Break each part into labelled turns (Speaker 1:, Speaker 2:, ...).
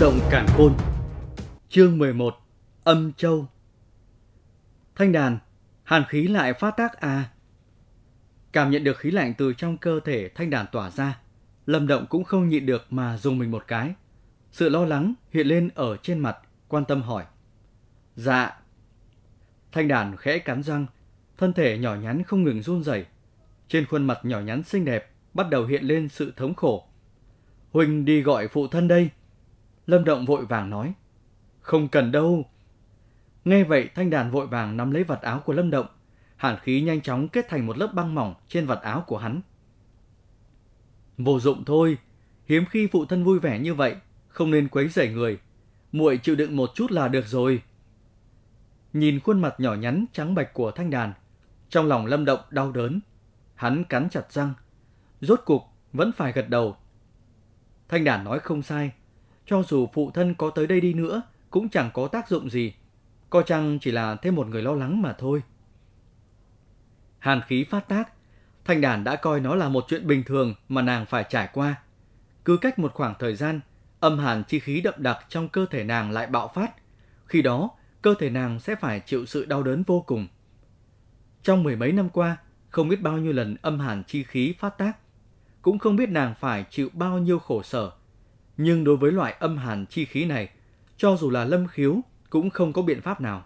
Speaker 1: động cản khôn Chương 11 Âm Châu Thanh đàn, hàn khí lại phát tác à? Cảm nhận được khí lạnh từ trong cơ thể thanh đàn tỏa ra, Lâm Động cũng không nhịn được mà dùng mình một cái. Sự lo lắng hiện lên ở trên mặt, quan tâm hỏi. Dạ. Thanh đàn khẽ cắn răng, thân thể nhỏ nhắn không ngừng run rẩy. Trên khuôn mặt nhỏ nhắn xinh đẹp bắt đầu hiện lên sự thống khổ. Huỳnh đi gọi phụ thân đây. Lâm Động vội vàng nói. Không cần đâu. Nghe vậy, thanh đàn vội vàng nắm lấy vật áo của Lâm Động. Hàn khí nhanh chóng kết thành một lớp băng mỏng trên vật áo của hắn. Vô dụng thôi. Hiếm khi phụ thân vui vẻ như vậy. Không nên quấy rầy người. muội chịu đựng một chút là được rồi. Nhìn khuôn mặt nhỏ nhắn trắng bạch của thanh đàn. Trong lòng Lâm Động đau đớn. Hắn cắn chặt răng. Rốt cục vẫn phải gật đầu. Thanh đàn nói không sai cho dù phụ thân có tới đây đi nữa, cũng chẳng có tác dụng gì. Coi chăng chỉ là thêm một người lo lắng mà thôi. Hàn khí phát tác, Thanh đàn đã coi nó là một chuyện bình thường mà nàng phải trải qua. Cứ cách một khoảng thời gian, âm hàn chi khí đậm đặc trong cơ thể nàng lại bạo phát. Khi đó, cơ thể nàng sẽ phải chịu sự đau đớn vô cùng. Trong mười mấy năm qua, không biết bao nhiêu lần âm hàn chi khí phát tác, cũng không biết nàng phải chịu bao nhiêu khổ sở nhưng đối với loại âm hàn chi khí này, cho dù là lâm khiếu cũng không có biện pháp nào.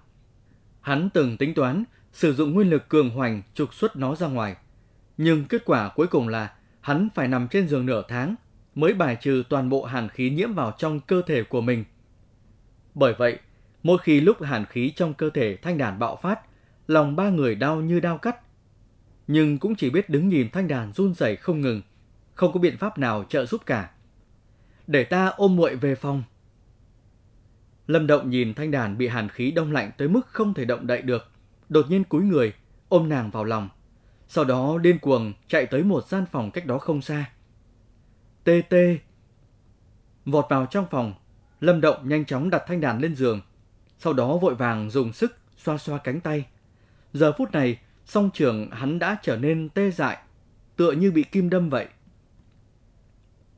Speaker 1: Hắn từng tính toán sử dụng nguyên lực cường hoành trục xuất nó ra ngoài, nhưng kết quả cuối cùng là hắn phải nằm trên giường nửa tháng mới bài trừ toàn bộ hàn khí nhiễm vào trong cơ thể của mình. Bởi vậy, mỗi khi lúc hàn khí trong cơ thể thanh đàn bạo phát, lòng ba người đau như đau cắt. Nhưng cũng chỉ biết đứng nhìn thanh đàn run rẩy không ngừng, không có biện pháp nào trợ giúp cả để ta ôm muội về phòng. Lâm Động nhìn thanh đàn bị hàn khí đông lạnh tới mức không thể động đậy được, đột nhiên cúi người, ôm nàng vào lòng. Sau đó điên cuồng chạy tới một gian phòng cách đó không xa. Tê tê. Vọt vào trong phòng, Lâm Động nhanh chóng đặt thanh đàn lên giường, sau đó vội vàng dùng sức xoa xoa cánh tay. Giờ phút này, song trường hắn đã trở nên tê dại, tựa như bị kim đâm vậy.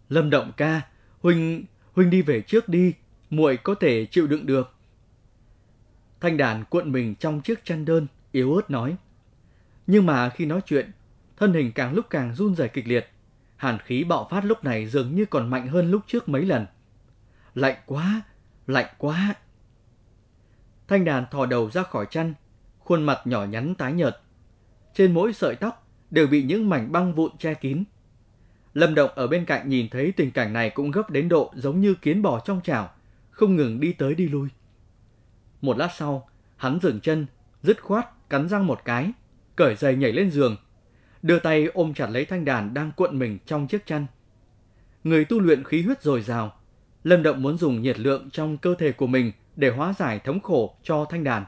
Speaker 1: Lâm Động ca, Huynh, Huynh đi về trước đi, muội có thể chịu đựng được. Thanh đàn cuộn mình trong chiếc chăn đơn, yếu ớt nói. Nhưng mà khi nói chuyện, thân hình càng lúc càng run rẩy kịch liệt. Hàn khí bạo phát lúc này dường như còn mạnh hơn lúc trước mấy lần. Lạnh quá, lạnh quá. Thanh đàn thò đầu ra khỏi chăn, khuôn mặt nhỏ nhắn tái nhợt. Trên mỗi sợi tóc đều bị những mảnh băng vụn che kín. Lâm Động ở bên cạnh nhìn thấy tình cảnh này cũng gấp đến độ giống như kiến bò trong chảo, không ngừng đi tới đi lui. Một lát sau, hắn dừng chân, dứt khoát cắn răng một cái, cởi giày nhảy lên giường, đưa tay ôm chặt lấy thanh đàn đang cuộn mình trong chiếc chăn. Người tu luyện khí huyết dồi dào, Lâm Động muốn dùng nhiệt lượng trong cơ thể của mình để hóa giải thống khổ cho thanh đàn.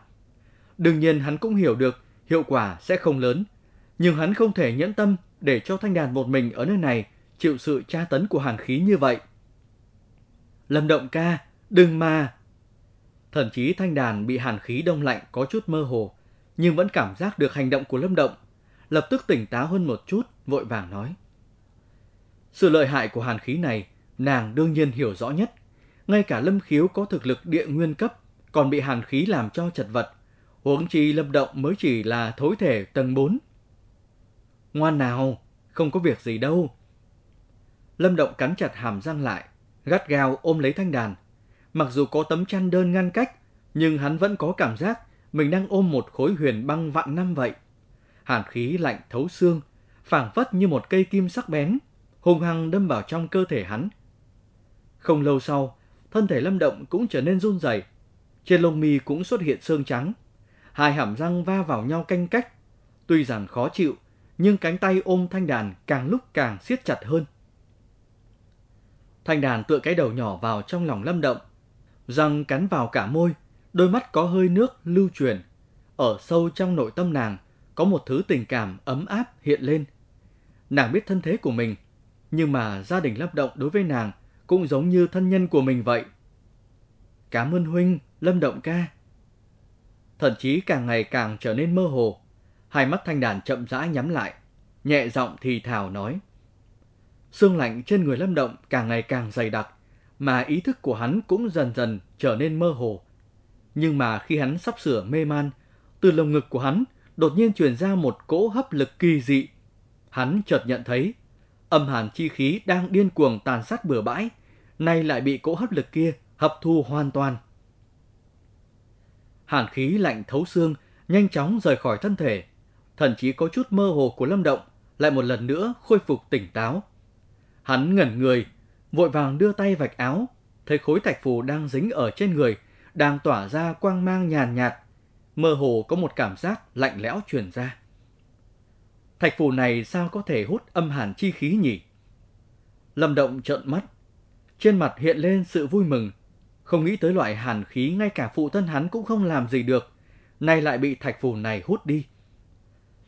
Speaker 1: Đương nhiên hắn cũng hiểu được hiệu quả sẽ không lớn, nhưng hắn không thể nhẫn tâm để cho thanh đàn một mình ở nơi này chịu sự tra tấn của hàn khí như vậy. Lâm động ca, đừng mà! Thậm chí thanh đàn bị hàn khí đông lạnh có chút mơ hồ, nhưng vẫn cảm giác được hành động của Lâm Động, lập tức tỉnh táo hơn một chút, vội vàng nói. Sự lợi hại của hàn khí này, nàng đương nhiên hiểu rõ nhất. Ngay cả Lâm Khiếu có thực lực địa nguyên cấp, còn bị hàn khí làm cho chật vật. Huống chi Lâm Động mới chỉ là thối thể tầng 4. Ngoan nào, không có việc gì đâu, Lâm Động cắn chặt hàm răng lại, gắt gao ôm lấy thanh đàn. Mặc dù có tấm chăn đơn ngăn cách, nhưng hắn vẫn có cảm giác mình đang ôm một khối huyền băng vạn năm vậy. Hàn khí lạnh thấu xương, phảng phất như một cây kim sắc bén, hung hăng đâm vào trong cơ thể hắn. Không lâu sau, thân thể Lâm Động cũng trở nên run rẩy, trên lông mi cũng xuất hiện xương trắng, hai hàm răng va vào nhau canh cách. Tuy rằng khó chịu, nhưng cánh tay ôm thanh đàn càng lúc càng siết chặt hơn. Thanh đàn tựa cái đầu nhỏ vào trong lòng lâm động, răng cắn vào cả môi, đôi mắt có hơi nước lưu truyền. Ở sâu trong nội tâm nàng, có một thứ tình cảm ấm áp hiện lên. Nàng biết thân thế của mình, nhưng mà gia đình Lâm Động đối với nàng cũng giống như thân nhân của mình vậy. Cảm ơn huynh, Lâm Động ca. Thậm chí càng ngày càng trở nên mơ hồ, hai mắt thanh đàn chậm rãi nhắm lại, nhẹ giọng thì thào nói. Sương lạnh trên người Lâm Động càng ngày càng dày đặc, mà ý thức của hắn cũng dần dần trở nên mơ hồ. Nhưng mà khi hắn sắp sửa mê man, từ lồng ngực của hắn đột nhiên truyền ra một cỗ hấp lực kỳ dị. Hắn chợt nhận thấy, âm hàn chi khí đang điên cuồng tàn sát bừa bãi, nay lại bị cỗ hấp lực kia hấp thu hoàn toàn. Hàn khí lạnh thấu xương, nhanh chóng rời khỏi thân thể, thậm chí có chút mơ hồ của Lâm Động lại một lần nữa khôi phục tỉnh táo. Hắn ngẩn người, vội vàng đưa tay vạch áo, thấy khối thạch phù đang dính ở trên người, đang tỏa ra quang mang nhàn nhạt, mơ hồ có một cảm giác lạnh lẽo truyền ra. Thạch phù này sao có thể hút âm hàn chi khí nhỉ? Lâm Động trợn mắt, trên mặt hiện lên sự vui mừng, không nghĩ tới loại hàn khí ngay cả phụ thân hắn cũng không làm gì được, nay lại bị thạch phù này hút đi.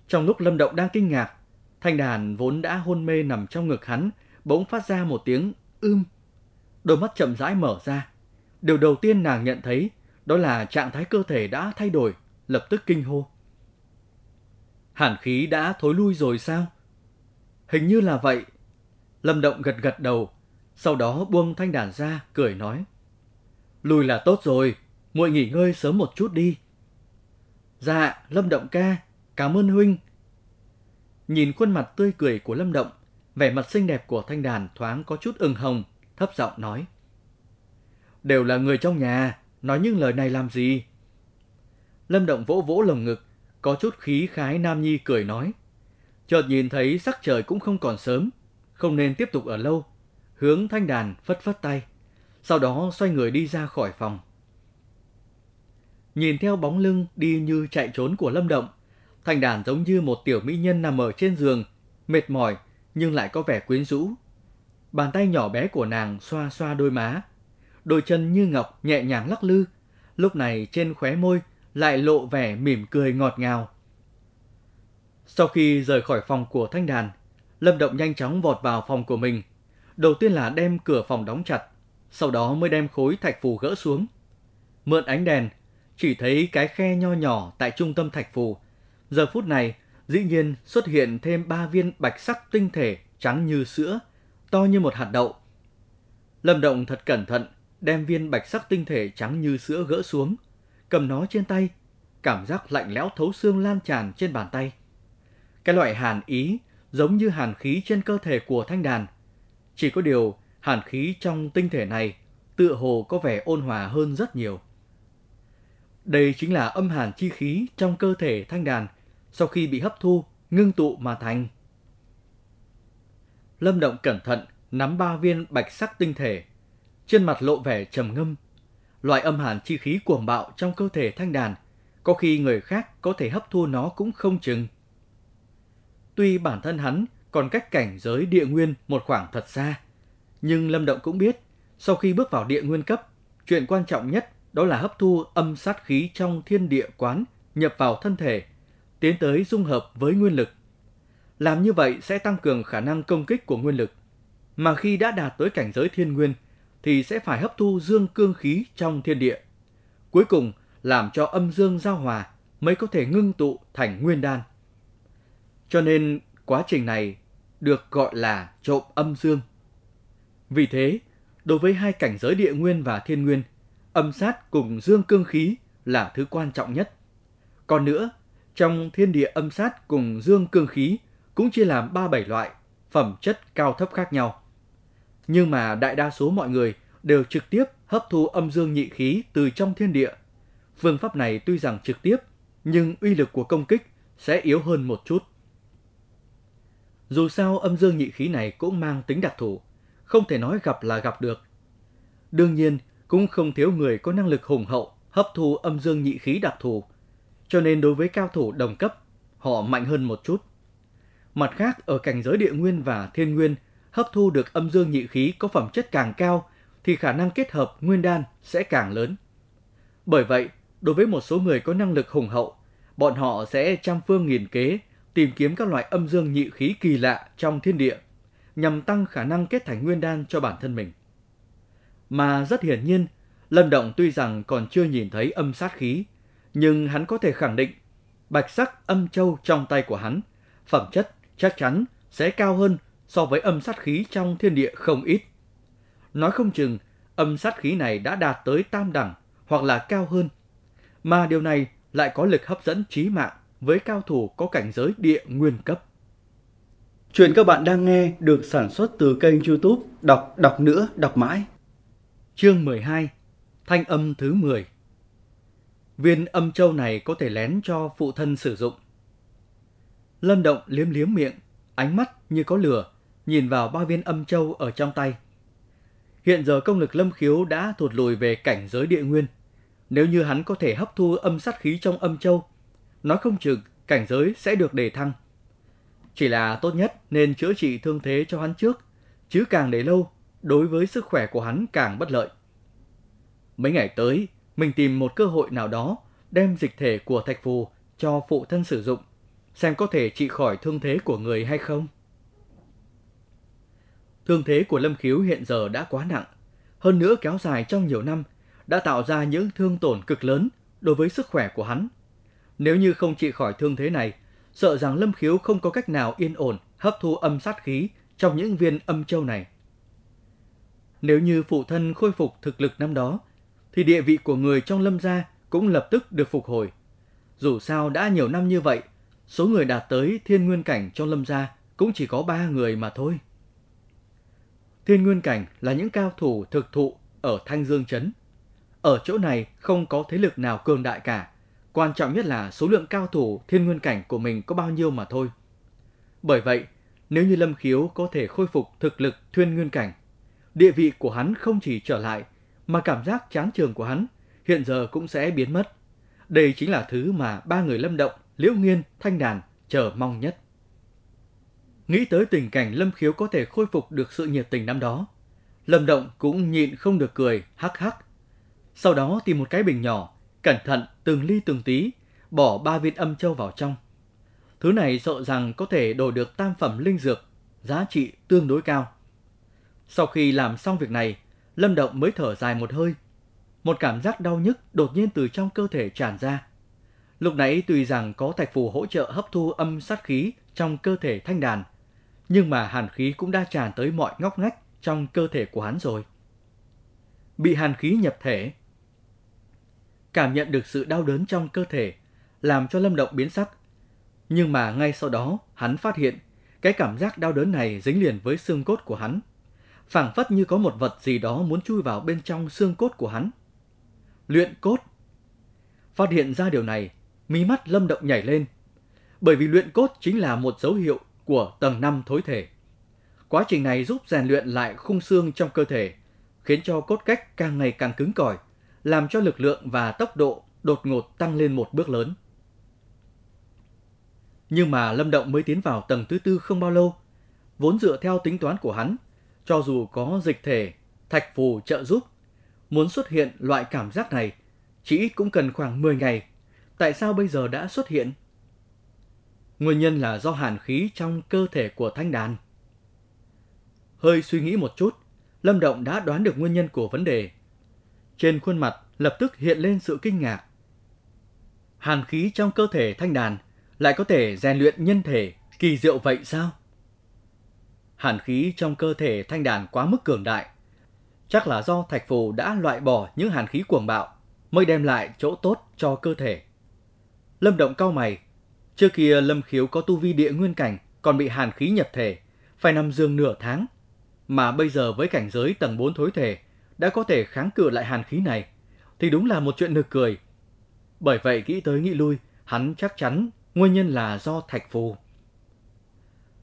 Speaker 1: Trong lúc Lâm Động đang kinh ngạc, thanh đàn vốn đã hôn mê nằm trong ngực hắn, bỗng phát ra một tiếng ưm. Đôi mắt chậm rãi mở ra. Điều đầu tiên nàng nhận thấy đó là trạng thái cơ thể đã thay đổi, lập tức kinh hô. Hàn khí đã thối lui rồi sao? Hình như là vậy. Lâm Động gật gật đầu, sau đó buông thanh đàn ra, cười nói. Lùi là tốt rồi, muội nghỉ ngơi sớm một chút đi. Dạ, Lâm Động ca, cảm ơn huynh. Nhìn khuôn mặt tươi cười của Lâm Động, vẻ mặt xinh đẹp của thanh đàn thoáng có chút ửng hồng, thấp giọng nói. Đều là người trong nhà, nói những lời này làm gì? Lâm Động vỗ vỗ lồng ngực, có chút khí khái nam nhi cười nói. Chợt nhìn thấy sắc trời cũng không còn sớm, không nên tiếp tục ở lâu. Hướng thanh đàn phất phất tay, sau đó xoay người đi ra khỏi phòng. Nhìn theo bóng lưng đi như chạy trốn của Lâm Động, thanh đàn giống như một tiểu mỹ nhân nằm ở trên giường, mệt mỏi nhưng lại có vẻ quyến rũ. Bàn tay nhỏ bé của nàng xoa xoa đôi má, đôi chân như ngọc nhẹ nhàng lắc lư, lúc này trên khóe môi lại lộ vẻ mỉm cười ngọt ngào. Sau khi rời khỏi phòng của Thanh Đàn, Lâm Động nhanh chóng vọt vào phòng của mình. Đầu tiên là đem cửa phòng đóng chặt, sau đó mới đem khối thạch phù gỡ xuống. Mượn ánh đèn, chỉ thấy cái khe nho nhỏ tại trung tâm thạch phù. Giờ phút này, dĩ nhiên xuất hiện thêm ba viên bạch sắc tinh thể trắng như sữa, to như một hạt đậu. Lâm Động thật cẩn thận, đem viên bạch sắc tinh thể trắng như sữa gỡ xuống, cầm nó trên tay, cảm giác lạnh lẽo thấu xương lan tràn trên bàn tay. Cái loại hàn ý giống như hàn khí trên cơ thể của thanh đàn. Chỉ có điều hàn khí trong tinh thể này tựa hồ có vẻ ôn hòa hơn rất nhiều. Đây chính là âm hàn chi khí trong cơ thể thanh đàn sau khi bị hấp thu, ngưng tụ mà thành. Lâm Động cẩn thận nắm ba viên bạch sắc tinh thể, trên mặt lộ vẻ trầm ngâm. Loại âm hàn chi khí cuồng bạo trong cơ thể thanh đàn, có khi người khác có thể hấp thu nó cũng không chừng. Tuy bản thân hắn còn cách cảnh giới địa nguyên một khoảng thật xa, nhưng Lâm Động cũng biết, sau khi bước vào địa nguyên cấp, chuyện quan trọng nhất đó là hấp thu âm sát khí trong thiên địa quán nhập vào thân thể, tiến tới dung hợp với nguyên lực. Làm như vậy sẽ tăng cường khả năng công kích của nguyên lực, mà khi đã đạt tới cảnh giới thiên nguyên thì sẽ phải hấp thu dương cương khí trong thiên địa. Cuối cùng làm cho âm dương giao hòa mới có thể ngưng tụ thành nguyên đan. Cho nên quá trình này được gọi là trộm âm dương. Vì thế, đối với hai cảnh giới địa nguyên và thiên nguyên, âm sát cùng dương cương khí là thứ quan trọng nhất. Còn nữa, trong thiên địa âm sát cùng dương cương khí cũng chia làm ba bảy loại, phẩm chất cao thấp khác nhau. Nhưng mà đại đa số mọi người đều trực tiếp hấp thu âm dương nhị khí từ trong thiên địa. Phương pháp này tuy rằng trực tiếp, nhưng uy lực của công kích sẽ yếu hơn một chút. Dù sao âm dương nhị khí này cũng mang tính đặc thù, không thể nói gặp là gặp được. Đương nhiên, cũng không thiếu người có năng lực hùng hậu hấp thu âm dương nhị khí đặc thù, cho nên đối với cao thủ đồng cấp, họ mạnh hơn một chút. Mặt khác, ở cảnh giới địa nguyên và thiên nguyên, hấp thu được âm dương nhị khí có phẩm chất càng cao thì khả năng kết hợp nguyên đan sẽ càng lớn. Bởi vậy, đối với một số người có năng lực hùng hậu, bọn họ sẽ trăm phương nghìn kế tìm kiếm các loại âm dương nhị khí kỳ lạ trong thiên địa nhằm tăng khả năng kết thành nguyên đan cho bản thân mình. Mà rất hiển nhiên, Lâm Động tuy rằng còn chưa nhìn thấy âm sát khí, nhưng hắn có thể khẳng định bạch sắc âm châu trong tay của hắn, phẩm chất chắc chắn sẽ cao hơn so với âm sát khí trong thiên địa không ít. Nói không chừng, âm sát khí này đã đạt tới tam đẳng hoặc là cao hơn, mà điều này lại có lực hấp dẫn trí mạng với cao thủ có cảnh giới địa nguyên cấp. Chuyện các bạn đang nghe được sản xuất từ kênh youtube Đọc Đọc Nữa Đọc Mãi. Chương 12 Thanh âm thứ 10 Viên âm châu này có thể lén cho phụ thân sử dụng. Lâm Động liếm liếm miệng, ánh mắt như có lửa, nhìn vào ba viên âm châu ở trong tay. Hiện giờ công lực Lâm Khiếu đã thụt lùi về cảnh giới địa nguyên. Nếu như hắn có thể hấp thu âm sát khí trong âm châu, nói không chừng cảnh giới sẽ được đề thăng. Chỉ là tốt nhất nên chữa trị thương thế cho hắn trước, chứ càng để lâu, đối với sức khỏe của hắn càng bất lợi. Mấy ngày tới, mình tìm một cơ hội nào đó đem dịch thể của thạch phù cho phụ thân sử dụng, xem có thể trị khỏi thương thế của người hay không. Thương thế của Lâm Khiếu hiện giờ đã quá nặng, hơn nữa kéo dài trong nhiều năm, đã tạo ra những thương tổn cực lớn đối với sức khỏe của hắn. Nếu như không trị khỏi thương thế này, sợ rằng Lâm Khiếu không có cách nào yên ổn hấp thu âm sát khí trong những viên âm châu này. Nếu như phụ thân khôi phục thực lực năm đó, thì địa vị của người trong lâm gia cũng lập tức được phục hồi. Dù sao đã nhiều năm như vậy, số người đạt tới thiên nguyên cảnh trong lâm gia cũng chỉ có ba người mà thôi. Thiên nguyên cảnh là những cao thủ thực thụ ở Thanh Dương Trấn. Ở chỗ này không có thế lực nào cường đại cả. Quan trọng nhất là số lượng cao thủ thiên nguyên cảnh của mình có bao nhiêu mà thôi. Bởi vậy, nếu như Lâm Khiếu có thể khôi phục thực lực thiên nguyên cảnh, địa vị của hắn không chỉ trở lại, mà cảm giác chán trường của hắn hiện giờ cũng sẽ biến mất. Đây chính là thứ mà ba người Lâm Động, Liễu Nghiên, Thanh Đàn chờ mong nhất. Nghĩ tới tình cảnh Lâm Khiếu có thể khôi phục được sự nhiệt tình năm đó, Lâm Động cũng nhịn không được cười, hắc hắc. Sau đó tìm một cái bình nhỏ, cẩn thận từng ly từng tí, bỏ ba viên âm châu vào trong. Thứ này sợ rằng có thể đổi được tam phẩm linh dược, giá trị tương đối cao. Sau khi làm xong việc này, Lâm Động mới thở dài một hơi. Một cảm giác đau nhức đột nhiên từ trong cơ thể tràn ra. Lúc nãy tuy rằng có thạch phù hỗ trợ hấp thu âm sát khí trong cơ thể thanh đàn, nhưng mà hàn khí cũng đã tràn tới mọi ngóc ngách trong cơ thể của hắn rồi. Bị hàn khí nhập thể, cảm nhận được sự đau đớn trong cơ thể, làm cho Lâm Động biến sắc. Nhưng mà ngay sau đó, hắn phát hiện cái cảm giác đau đớn này dính liền với xương cốt của hắn phảng phất như có một vật gì đó muốn chui vào bên trong xương cốt của hắn. Luyện cốt. Phát hiện ra điều này, mí mắt Lâm Động nhảy lên. Bởi vì luyện cốt chính là một dấu hiệu của tầng 5 thối thể. Quá trình này giúp rèn luyện lại khung xương trong cơ thể, khiến cho cốt cách càng ngày càng cứng cỏi, làm cho lực lượng và tốc độ đột ngột tăng lên một bước lớn. Nhưng mà Lâm Động mới tiến vào tầng thứ tư không bao lâu, vốn dựa theo tính toán của hắn, cho dù có dịch thể, thạch phù trợ giúp, muốn xuất hiện loại cảm giác này, chỉ ít cũng cần khoảng 10 ngày. Tại sao bây giờ đã xuất hiện? Nguyên nhân là do hàn khí trong cơ thể của thanh đàn. Hơi suy nghĩ một chút, Lâm Động đã đoán được nguyên nhân của vấn đề. Trên khuôn mặt lập tức hiện lên sự kinh ngạc. Hàn khí trong cơ thể thanh đàn lại có thể rèn luyện nhân thể kỳ diệu vậy sao? Hàn khí trong cơ thể thanh đàn quá mức cường đại. Chắc là do thạch phù đã loại bỏ những hàn khí cuồng bạo mới đem lại chỗ tốt cho cơ thể. Lâm Động cao mày, Trước kia Lâm Khiếu có tu vi địa nguyên cảnh, còn bị hàn khí nhập thể, phải nằm giường nửa tháng. Mà bây giờ với cảnh giới tầng 4 thối thể, đã có thể kháng cự lại hàn khí này, thì đúng là một chuyện nực cười. Bởi vậy nghĩ tới nghĩ lui, hắn chắc chắn nguyên nhân là do thạch phù.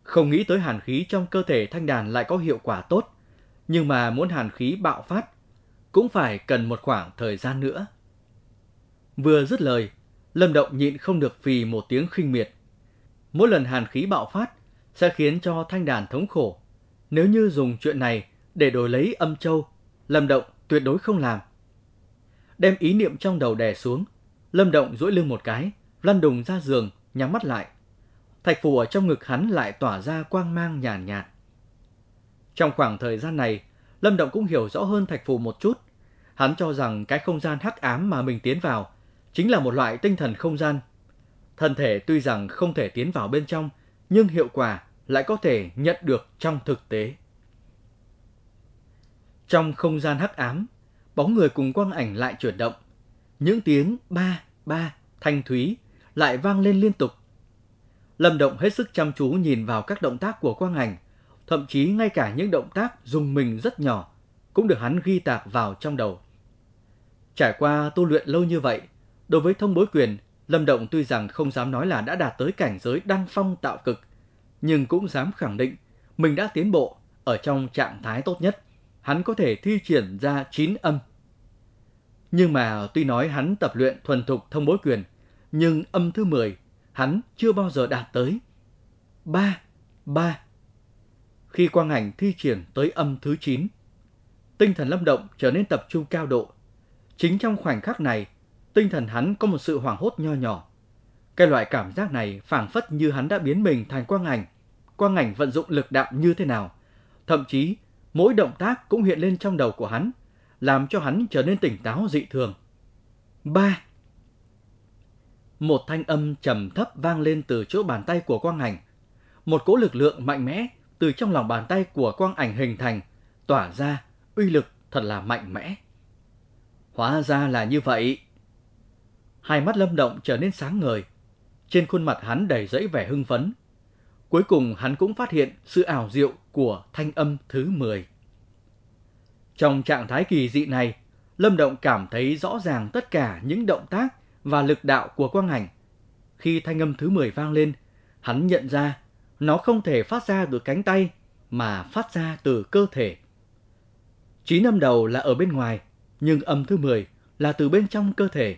Speaker 1: Không nghĩ tới hàn khí trong cơ thể thanh đàn lại có hiệu quả tốt, nhưng mà muốn hàn khí bạo phát cũng phải cần một khoảng thời gian nữa. Vừa dứt lời, Lâm Động nhịn không được phì một tiếng khinh miệt. Mỗi lần hàn khí bạo phát sẽ khiến cho thanh đàn thống khổ. Nếu như dùng chuyện này để đổi lấy âm châu, Lâm Động tuyệt đối không làm. Đem ý niệm trong đầu đè xuống, Lâm Động duỗi lưng một cái, lăn đùng ra giường, nhắm mắt lại. Thạch phù ở trong ngực hắn lại tỏa ra quang mang nhàn nhạt, nhạt. Trong khoảng thời gian này, Lâm Động cũng hiểu rõ hơn thạch phù một chút. Hắn cho rằng cái không gian hắc ám mà mình tiến vào chính là một loại tinh thần không gian. Thân thể tuy rằng không thể tiến vào bên trong, nhưng hiệu quả lại có thể nhận được trong thực tế. Trong không gian hắc ám, bóng người cùng quang ảnh lại chuyển động. Những tiếng ba, ba, thanh thúy lại vang lên liên tục. Lâm Động hết sức chăm chú nhìn vào các động tác của quang ảnh, thậm chí ngay cả những động tác dùng mình rất nhỏ cũng được hắn ghi tạc vào trong đầu. Trải qua tu luyện lâu như vậy, đối với thông bối quyền, Lâm Động tuy rằng không dám nói là đã đạt tới cảnh giới đăng phong tạo cực, nhưng cũng dám khẳng định mình đã tiến bộ ở trong trạng thái tốt nhất. Hắn có thể thi triển ra 9 âm. Nhưng mà tuy nói hắn tập luyện thuần thục thông bối quyền, nhưng âm thứ 10 hắn chưa bao giờ đạt tới. 3, 3. Khi quang ảnh thi triển tới âm thứ 9, tinh thần Lâm Động trở nên tập trung cao độ. Chính trong khoảnh khắc này, tinh thần hắn có một sự hoảng hốt nho nhỏ. Cái loại cảm giác này phảng phất như hắn đã biến mình thành quang ảnh. Quang ảnh vận dụng lực đạo như thế nào? Thậm chí, mỗi động tác cũng hiện lên trong đầu của hắn, làm cho hắn trở nên tỉnh táo dị thường. 3. Một thanh âm trầm thấp vang lên từ chỗ bàn tay của quang ảnh. Một cỗ lực lượng mạnh mẽ từ trong lòng bàn tay của quang ảnh hình thành, tỏa ra, uy lực thật là mạnh mẽ. Hóa ra là như vậy. Hai mắt lâm động trở nên sáng ngời. Trên khuôn mặt hắn đầy rẫy vẻ hưng phấn. Cuối cùng hắn cũng phát hiện sự ảo diệu của thanh âm thứ 10. Trong trạng thái kỳ dị này, Lâm Động cảm thấy rõ ràng tất cả những động tác và lực đạo của quang ảnh. Khi thanh âm thứ 10 vang lên, hắn nhận ra nó không thể phát ra từ cánh tay mà phát ra từ cơ thể. Chín âm đầu là ở bên ngoài, nhưng âm thứ 10 là từ bên trong cơ thể.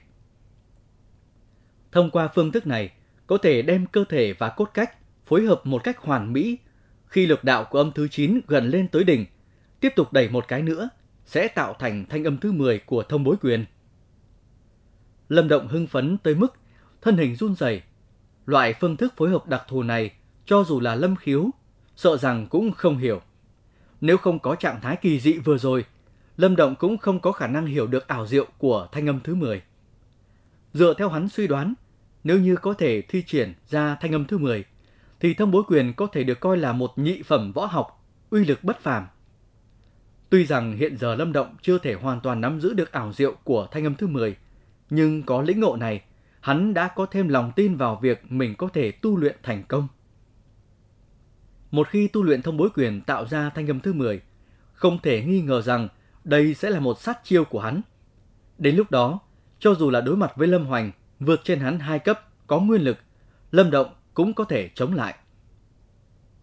Speaker 1: Thông qua phương thức này, có thể đem cơ thể và cốt cách phối hợp một cách hoàn mỹ. Khi lực đạo của âm thứ 9 gần lên tới đỉnh, tiếp tục đẩy một cái nữa sẽ tạo thành thanh âm thứ 10 của thông bối quyền. Lâm Động hưng phấn tới mức thân hình run rẩy. Loại phương thức phối hợp đặc thù này, cho dù là Lâm Khiếu, sợ rằng cũng không hiểu. Nếu không có trạng thái kỳ dị vừa rồi, Lâm Động cũng không có khả năng hiểu được ảo diệu của thanh âm thứ 10. Dựa theo hắn suy đoán, nếu như có thể thi triển ra thanh âm thứ 10, thì thông bối quyền có thể được coi là một nhị phẩm võ học, uy lực bất phàm. Tuy rằng hiện giờ Lâm Động chưa thể hoàn toàn nắm giữ được ảo diệu của thanh âm thứ 10, nhưng có lĩnh ngộ này, hắn đã có thêm lòng tin vào việc mình có thể tu luyện thành công. Một khi tu luyện thông bối quyền tạo ra thanh âm thứ 10, không thể nghi ngờ rằng đây sẽ là một sát chiêu của hắn. Đến lúc đó, cho dù là đối mặt với Lâm Hoành, vượt trên hắn hai cấp, có nguyên lực, Lâm Động cũng có thể chống lại.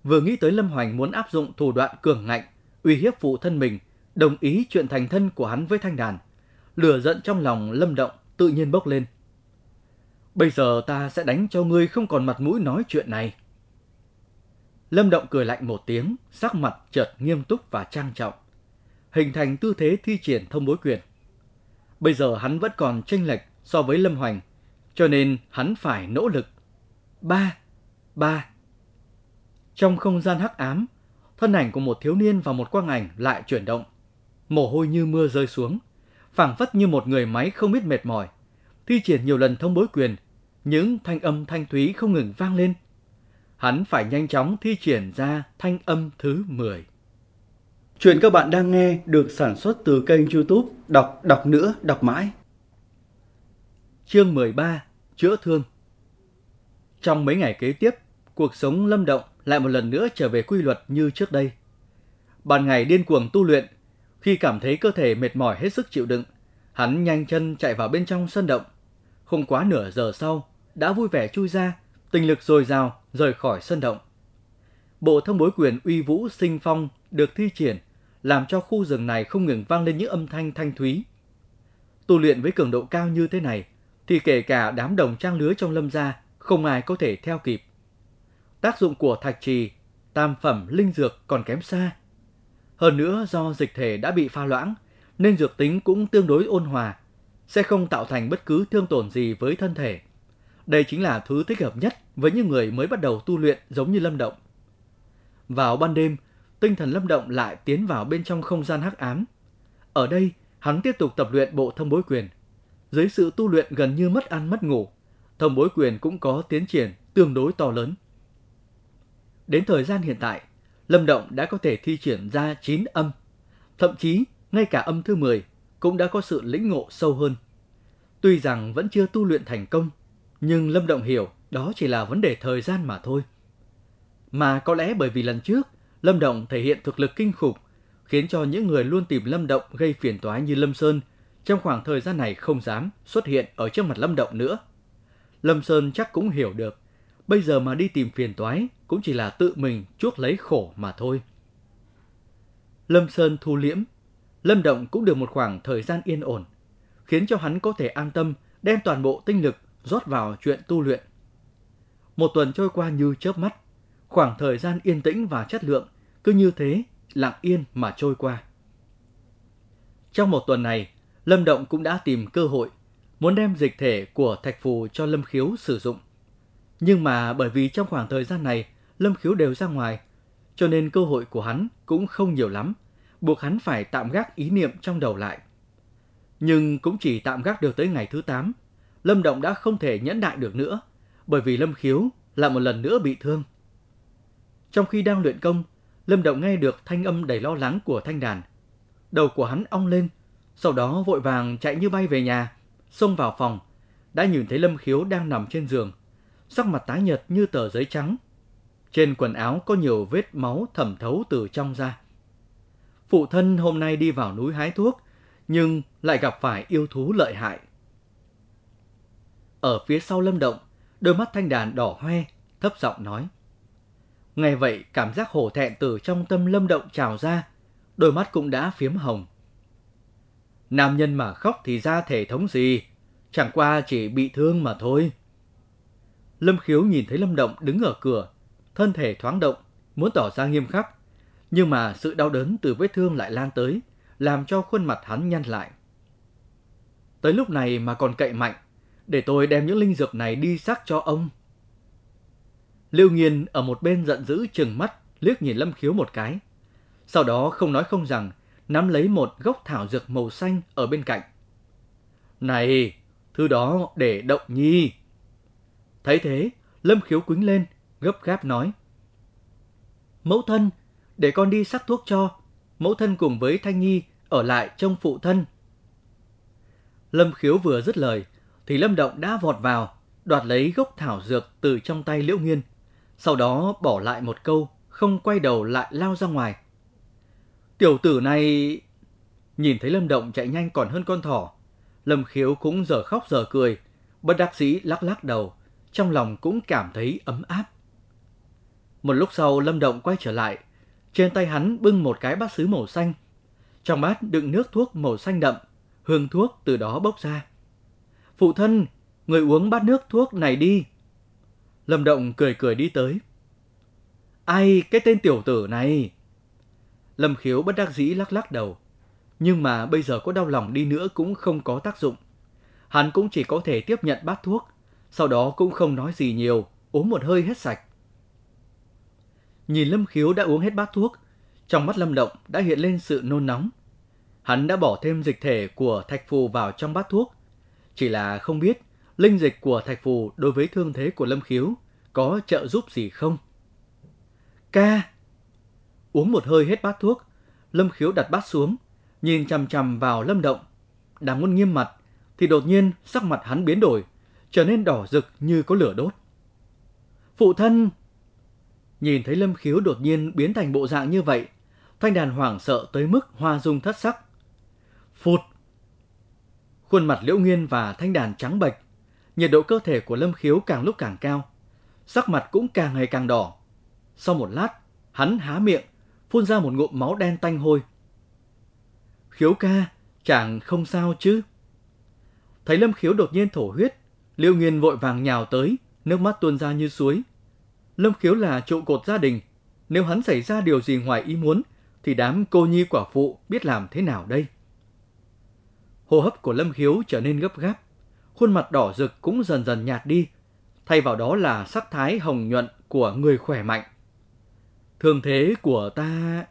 Speaker 1: Vừa nghĩ tới Lâm Hoành muốn áp dụng thủ đoạn cường ngạnh, uy hiếp phụ thân mình, đồng ý chuyện thành thân của hắn với Thanh Đàn, lửa giận trong lòng Lâm Động tự nhiên bốc lên. Bây giờ ta sẽ đánh cho ngươi không còn mặt mũi nói chuyện này. Lâm Động cười lạnh một tiếng, sắc mặt chợt nghiêm túc và trang trọng, hình thành tư thế thi triển thông bối quyền. Bây giờ hắn vẫn còn chênh lệch so với Lâm Hoành, cho nên hắn phải nỗ lực. Ba, ba. Trong không gian hắc ám, thân ảnh của một thiếu niên và một quang ảnh lại chuyển động. Mồ hôi như mưa rơi xuống, phảng phất như một người máy không biết mệt mỏi. Thi triển nhiều lần thông bối quyền, những thanh âm thanh thúy không ngừng vang lên. Hắn phải nhanh chóng thi triển ra thanh âm thứ 10. Chuyện các bạn đang nghe được sản xuất từ kênh youtube Đọc Đọc Nữa Đọc Mãi. Chương 13. Chữa thương Trong mấy ngày kế tiếp, cuộc sống lâm động lại một lần nữa trở về quy luật như trước đây. Ban ngày điên cuồng tu luyện, khi cảm thấy cơ thể mệt mỏi hết sức chịu đựng, hắn nhanh chân chạy vào bên trong sân động. Không quá nửa giờ sau, đã vui vẻ chui ra, tình lực dồi dào rời khỏi sân động. Bộ thông bối quyền uy vũ sinh phong được thi triển, làm cho khu rừng này không ngừng vang lên những âm thanh thanh thúy. Tu luyện với cường độ cao như thế này, thì kể cả đám đồng trang lứa trong lâm gia, không ai có thể theo kịp. Tác dụng của thạch trì, tam phẩm linh dược còn kém xa. Hơn nữa do dịch thể đã bị pha loãng, nên dược tính cũng tương đối ôn hòa, sẽ không tạo thành bất cứ thương tổn gì với thân thể. Đây chính là thứ thích hợp nhất với những người mới bắt đầu tu luyện giống như Lâm Động. Vào ban đêm, tinh thần Lâm Động lại tiến vào bên trong không gian hắc ám. Ở đây, hắn tiếp tục tập luyện bộ thông bối quyền. Dưới sự tu luyện gần như mất ăn mất ngủ, thông bối quyền cũng có tiến triển tương đối to lớn. Đến thời gian hiện tại, Lâm Động đã có thể thi triển ra 9 âm, thậm chí ngay cả âm thứ 10 cũng đã có sự lĩnh ngộ sâu hơn. Tuy rằng vẫn chưa tu luyện thành công, nhưng Lâm Động hiểu đó chỉ là vấn đề thời gian mà thôi. Mà có lẽ bởi vì lần trước, Lâm Động thể hiện thực lực kinh khủng, khiến cho những người luôn tìm Lâm Động gây phiền toái như Lâm Sơn trong khoảng thời gian này không dám xuất hiện ở trước mặt Lâm Động nữa. Lâm Sơn chắc cũng hiểu được, bây giờ mà đi tìm phiền toái cũng chỉ là tự mình chuốc lấy khổ mà thôi. Lâm Sơn thu liễm, Lâm Động cũng được một khoảng thời gian yên ổn, khiến cho hắn có thể an tâm đem toàn bộ tinh lực rót vào chuyện tu luyện. Một tuần trôi qua như chớp mắt, khoảng thời gian yên tĩnh và chất lượng cứ như thế lặng yên mà trôi qua. Trong một tuần này, Lâm Động cũng đã tìm cơ hội muốn đem dịch thể của thạch phù cho Lâm Khiếu sử dụng. Nhưng mà bởi vì trong khoảng thời gian này, Lâm Khiếu đều ra ngoài, cho nên cơ hội của hắn cũng không nhiều lắm, buộc hắn phải tạm gác ý niệm trong đầu lại. Nhưng cũng chỉ tạm gác được tới ngày thứ 8, Lâm Động đã không thể nhẫn đại được nữa, bởi vì Lâm Khiếu lại một lần nữa bị thương. Trong khi đang luyện công, Lâm Động nghe được thanh âm đầy lo lắng của thanh đàn. Đầu của hắn ong lên, sau đó vội vàng chạy như bay về nhà, xông vào phòng, đã nhìn thấy Lâm Khiếu đang nằm trên giường, sắc mặt tái nhợt như tờ giấy trắng. Trên quần áo có nhiều vết máu thẩm thấu từ trong ra. Phụ thân hôm nay đi vào núi hái thuốc, nhưng lại gặp phải yêu thú lợi hại. Ở phía sau Lâm Động, đôi mắt thanh đàn đỏ hoe, thấp giọng nói. Nghe vậy, cảm giác hổ thẹn từ trong tâm Lâm Động trào ra, đôi mắt cũng đã phiếm hồng. Nam nhân mà khóc thì ra thể thống gì, chẳng qua chỉ bị thương mà thôi. Lâm Khiếu nhìn thấy Lâm Động đứng ở cửa, thân thể thoáng động, muốn tỏ ra nghiêm khắc, nhưng mà sự đau đớn từ vết thương lại lan tới, làm cho khuôn mặt hắn nhăn lại. Tới lúc này mà còn cậy mạnh, để tôi đem những linh dược này đi sắc cho ông. Lưu Nghiên ở một bên giận dữ chừng mắt, liếc nhìn Lâm Khiếu một cái. Sau đó không nói không rằng, nắm lấy một gốc thảo dược màu xanh ở bên cạnh. Này, thứ đó để động nhi. Thấy thế, Lâm Khiếu quính lên, gấp gáp nói. Mẫu thân, để con đi sắc thuốc cho. Mẫu thân cùng với Thanh Nhi ở lại trong phụ thân. Lâm Khiếu vừa dứt lời, thì Lâm Động đã vọt vào, đoạt lấy gốc thảo dược từ trong tay Liễu Nghiên. Sau đó bỏ lại một câu, không quay đầu lại lao ra ngoài. Tiểu tử này... Nhìn thấy Lâm Động chạy nhanh còn hơn con thỏ. Lâm Khiếu cũng giờ khóc giờ cười, bất đắc dĩ lắc lắc đầu, trong lòng cũng cảm thấy ấm áp. Một lúc sau Lâm Động quay trở lại, trên tay hắn bưng một cái bát sứ màu xanh. Trong bát đựng nước thuốc màu xanh đậm, hương thuốc từ đó bốc ra. Phụ thân, người uống bát nước thuốc này đi. Lâm Động cười cười đi tới. Ai, cái tên tiểu tử này? Lâm Khiếu bất đắc dĩ lắc lắc đầu. Nhưng mà bây giờ có đau lòng đi nữa cũng không có tác dụng. Hắn cũng chỉ có thể tiếp nhận bát thuốc, sau đó cũng không nói gì nhiều, uống một hơi hết sạch. Nhìn Lâm Khiếu đã uống hết bát thuốc, trong mắt Lâm Động đã hiện lên sự nôn nóng. Hắn đã bỏ thêm dịch thể của thạch phù vào trong bát thuốc. Chỉ là không biết linh dịch của thạch phù đối với thương thế của Lâm Khiếu có trợ giúp gì không? Ca! Uống một hơi hết bát thuốc, Lâm Khiếu đặt bát xuống, nhìn chằm chằm vào Lâm Động. Đang muốn nghiêm mặt, thì đột nhiên sắc mặt hắn biến đổi, trở nên đỏ rực như có lửa đốt. Phụ thân! Nhìn thấy Lâm Khiếu đột nhiên biến thành bộ dạng như vậy, thanh đàn hoảng sợ tới mức hoa dung thất sắc. Phụt! Khuôn mặt liễu nghiên và thanh đàn trắng bệch, nhiệt độ cơ thể của Lâm Khiếu càng lúc càng cao, sắc mặt cũng càng ngày càng đỏ. Sau một lát, hắn há miệng, phun ra một ngụm máu đen tanh hôi. Khiếu ca, chẳng không sao chứ? Thấy Lâm Khiếu đột nhiên thổ huyết, Liễu Nghiên vội vàng nhào tới, nước mắt tuôn ra như suối. Lâm Khiếu là trụ cột gia đình, nếu hắn xảy ra điều gì ngoài ý muốn, thì đám cô nhi quả phụ biết làm thế nào đây? Hô hấp của Lâm Khiếu trở nên gấp gáp, khuôn mặt đỏ rực cũng dần dần nhạt đi, thay vào đó là sắc thái hồng nhuận của người khỏe mạnh. Thương thế của ta...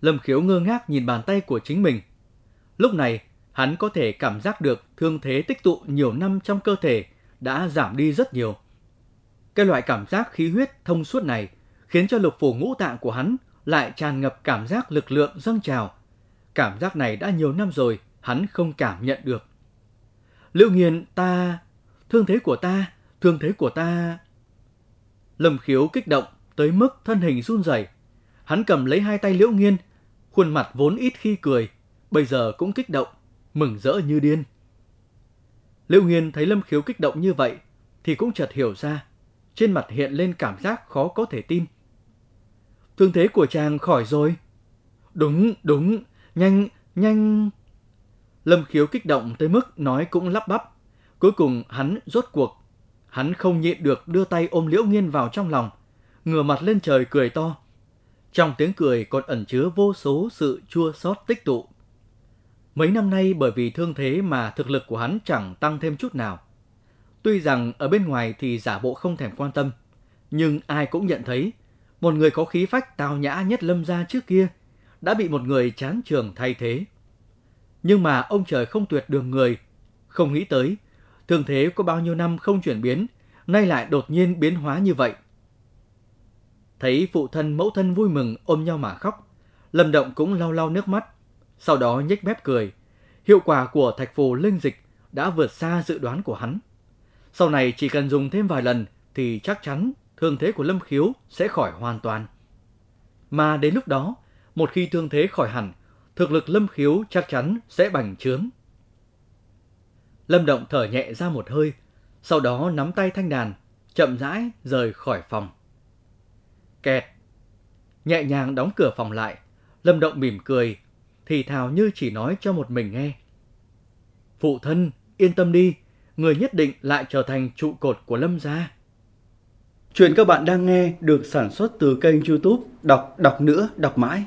Speaker 1: Lâm Khiếu ngơ ngác nhìn bàn tay của chính mình. Lúc này, hắn có thể cảm giác được thương thế tích tụ nhiều năm trong cơ thể đã giảm đi rất nhiều. Cái loại cảm giác khí huyết thông suốt này khiến cho lục phủ ngũ tạng của hắn lại tràn ngập cảm giác lực lượng dâng trào, cảm giác này đã nhiều năm rồi, hắn không cảm nhận được. Liễu nghiền ta, thương thế của ta, thương thế của ta. Lâm khiếu kích động tới mức thân hình run rẩy. Hắn cầm lấy hai tay liễu nghiên, khuôn mặt vốn ít khi cười, bây giờ cũng kích động, mừng rỡ như điên. Liễu nghiên thấy Lâm khiếu kích động như vậy, thì cũng chợt hiểu ra, trên mặt hiện lên cảm giác khó có thể tin. Thương thế của chàng khỏi rồi. Đúng, đúng, nhanh, nhanh. Lâm khiếu kích động tới mức nói cũng lắp bắp. Cuối cùng hắn rốt cuộc. Hắn không nhịn được đưa tay ôm Liễu Nghiên vào trong lòng, ngửa mặt lên trời cười to. Trong tiếng cười còn ẩn chứa vô số sự chua xót tích tụ. Mấy năm nay bởi vì thương thế mà thực lực của hắn chẳng tăng thêm chút nào. Tuy rằng ở bên ngoài thì giả bộ không thèm quan tâm, nhưng ai cũng nhận thấy một người có khí phách tào nhã nhất lâm gia trước kia đã bị một người chán trường thay thế. Nhưng mà ông trời không tuyệt đường người, không nghĩ tới, thương thế có bao nhiêu năm không chuyển biến, nay lại đột nhiên biến hóa như vậy. Thấy phụ thân mẫu thân vui mừng ôm nhau mà khóc, Lâm Động cũng lau lau nước mắt, sau đó nhếch mép cười. Hiệu quả của thạch phù linh dịch đã vượt xa dự đoán của hắn. Sau này chỉ cần dùng thêm vài lần thì chắc chắn thương thế của Lâm Khiếu sẽ khỏi hoàn toàn. Mà đến lúc đó, một khi thương thế khỏi hẳn, thực lực Lâm Khiếu chắc chắn sẽ bành trướng. Lâm Động thở nhẹ ra một hơi, sau đó nắm tay thanh đàn, chậm rãi rời khỏi phòng. Kẹt. Nhẹ nhàng đóng cửa phòng lại, Lâm Động mỉm cười, thì thào như chỉ nói cho một mình nghe. Phụ thân, yên tâm đi, người nhất định lại trở thành trụ cột của Lâm gia. Chuyện các bạn đang nghe được sản xuất từ kênh youtube Đọc Đọc Nữa Đọc Mãi.